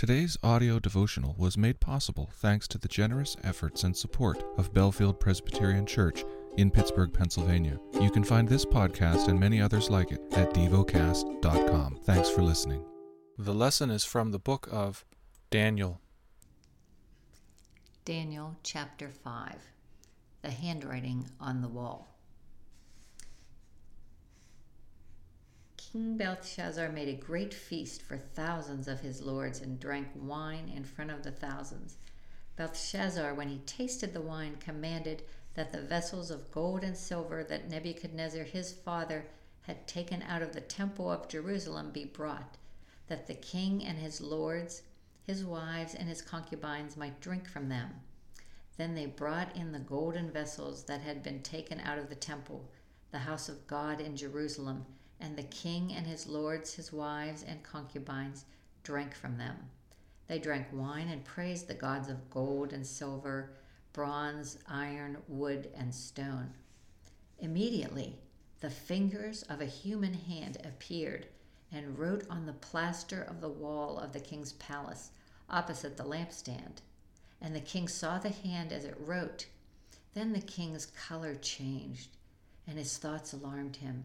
Today's audio devotional was made possible thanks to the generous efforts and support of Bellefield Presbyterian Church in Pittsburgh, Pennsylvania. You can find this podcast and many others like it at devocast.com. Thanks for listening. The lesson is from the book of Daniel. Daniel chapter 5 The handwriting on the wall. King Belshazzar made a great feast for thousands of his lords and drank wine in front of the thousands. Belshazzar, when he tasted the wine, commanded that the vessels of gold and silver that Nebuchadnezzar his father had taken out of the temple of Jerusalem be brought, that the king and his lords, his wives, and his concubines might drink from them. Then they brought in the golden vessels that had been taken out of the temple, the house of God in Jerusalem and the king and his lords, his wives, and concubines drank from them. They drank wine and praised the gods of gold and silver, bronze, iron, wood, and stone. Immediately, the fingers of a human hand appeared and wrote on the plaster of the wall of the king's palace opposite the lampstand. And the king saw the hand as it wrote. Then the king's color changed, and his thoughts alarmed him.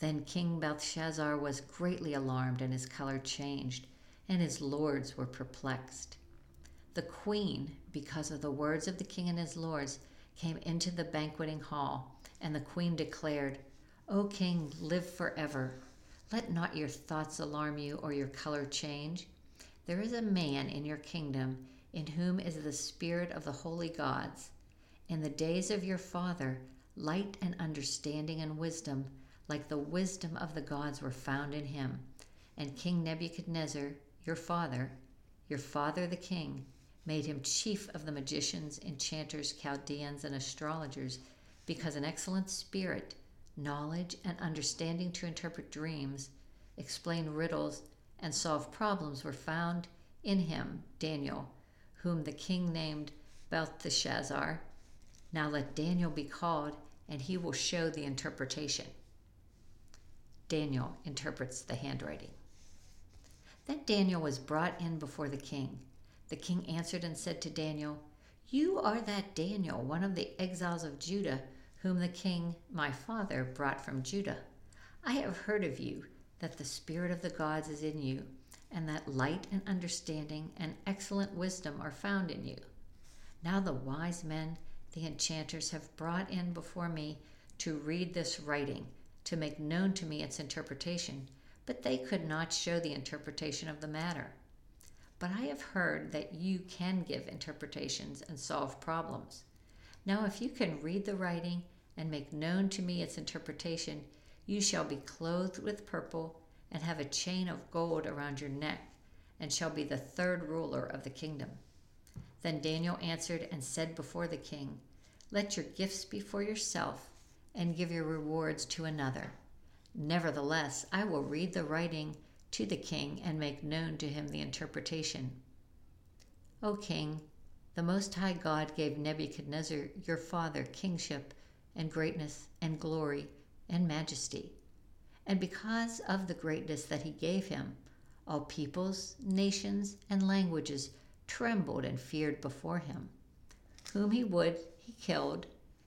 Then King Belshazzar was greatly alarmed, and his color changed, and his lords were perplexed. The queen, because of the words of the king and his lords, came into the banqueting hall, and the queen declared, O king, live forever. Let not your thoughts alarm you or your color change. There is a man in your kingdom in whom is the spirit of the holy gods. In the days of your father, light and understanding and wisdom like the wisdom of the gods were found in him. And King Nebuchadnezzar, your father, your father the king, made him chief of the magicians, enchanters, Chaldeans, and astrologers, because an excellent spirit, knowledge, and understanding to interpret dreams, explain riddles, and solve problems were found in him, Daniel, whom the king named Belteshazzar. Now let Daniel be called, and he will show the interpretation. Daniel interprets the handwriting. Then Daniel was brought in before the king. The king answered and said to Daniel, You are that Daniel, one of the exiles of Judah, whom the king, my father, brought from Judah. I have heard of you, that the Spirit of the gods is in you, and that light and understanding and excellent wisdom are found in you. Now the wise men, the enchanters, have brought in before me to read this writing to make known to me its interpretation, but they could not show the interpretation of the matter. But I have heard that you can give interpretations and solve problems. Now, if you can read the writing and make known to me its interpretation, you shall be clothed with purple and have a chain of gold around your neck, and shall be the third ruler of the kingdom. Then Daniel answered and said before the king, Let your gifts be for yourself and give your rewards to another. Nevertheless, I will read the writing to the king and make known to him the interpretation. O king, the Most High God gave Nebuchadnezzar your father kingship and greatness and glory and majesty. And because of the greatness that he gave him, all peoples, nations, and languages trembled and feared before him. Whom he would, he killed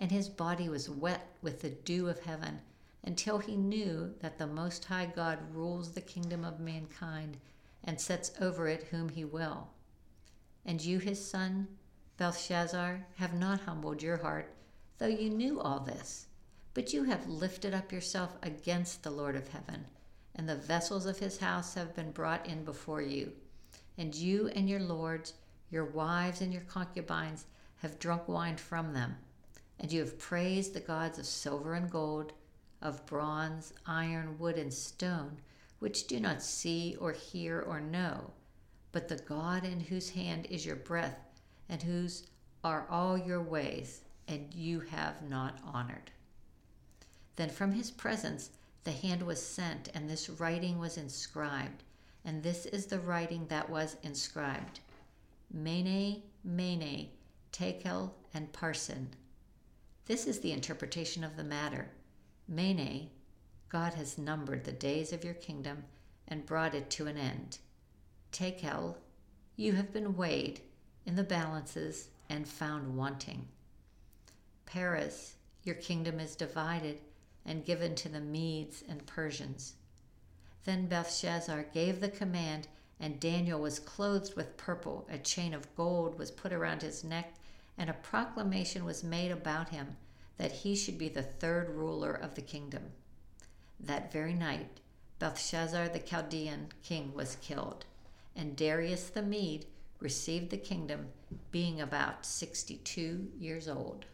and his body was wet with the dew of heaven until he knew that the Most High God rules the kingdom of mankind and sets over it whom he will. And you, his son, Belshazzar, have not humbled your heart, though you knew all this. But you have lifted up yourself against the Lord of heaven, and the vessels of his house have been brought in before you. And you and your lords, your wives and your concubines, have drunk wine from them. And you have praised the gods of silver and gold, of bronze, iron, wood, and stone, which do not see or hear or know, but the God in whose hand is your breath, and whose are all your ways, and you have not honored. Then from his presence the hand was sent, and this writing was inscribed. And this is the writing that was inscribed Mene, Mene, Tekel, and Parsin. This is the interpretation of the matter. Mene, God has numbered the days of your kingdom and brought it to an end. Tekel, you have been weighed in the balances and found wanting. Peres, your kingdom is divided and given to the Medes and Persians. Then Belshazzar gave the command, and Daniel was clothed with purple. A chain of gold was put around his neck, and a proclamation was made about him that he should be the third ruler of the kingdom. That very night, Belshazzar the Chaldean king was killed, and Darius the Mede received the kingdom, being about 62 years old.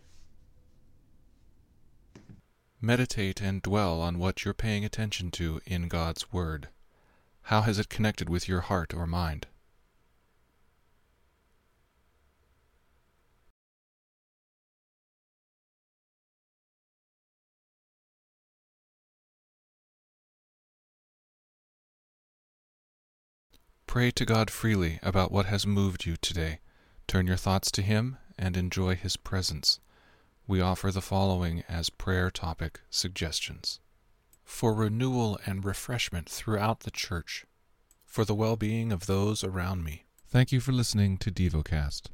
Meditate and dwell on what you're paying attention to in God's Word. How has it connected with your heart or mind? Pray to God freely about what has moved you today. Turn your thoughts to Him and enjoy His presence. We offer the following as prayer topic suggestions for renewal and refreshment throughout the Church, for the well being of those around me. Thank you for listening to DevoCast.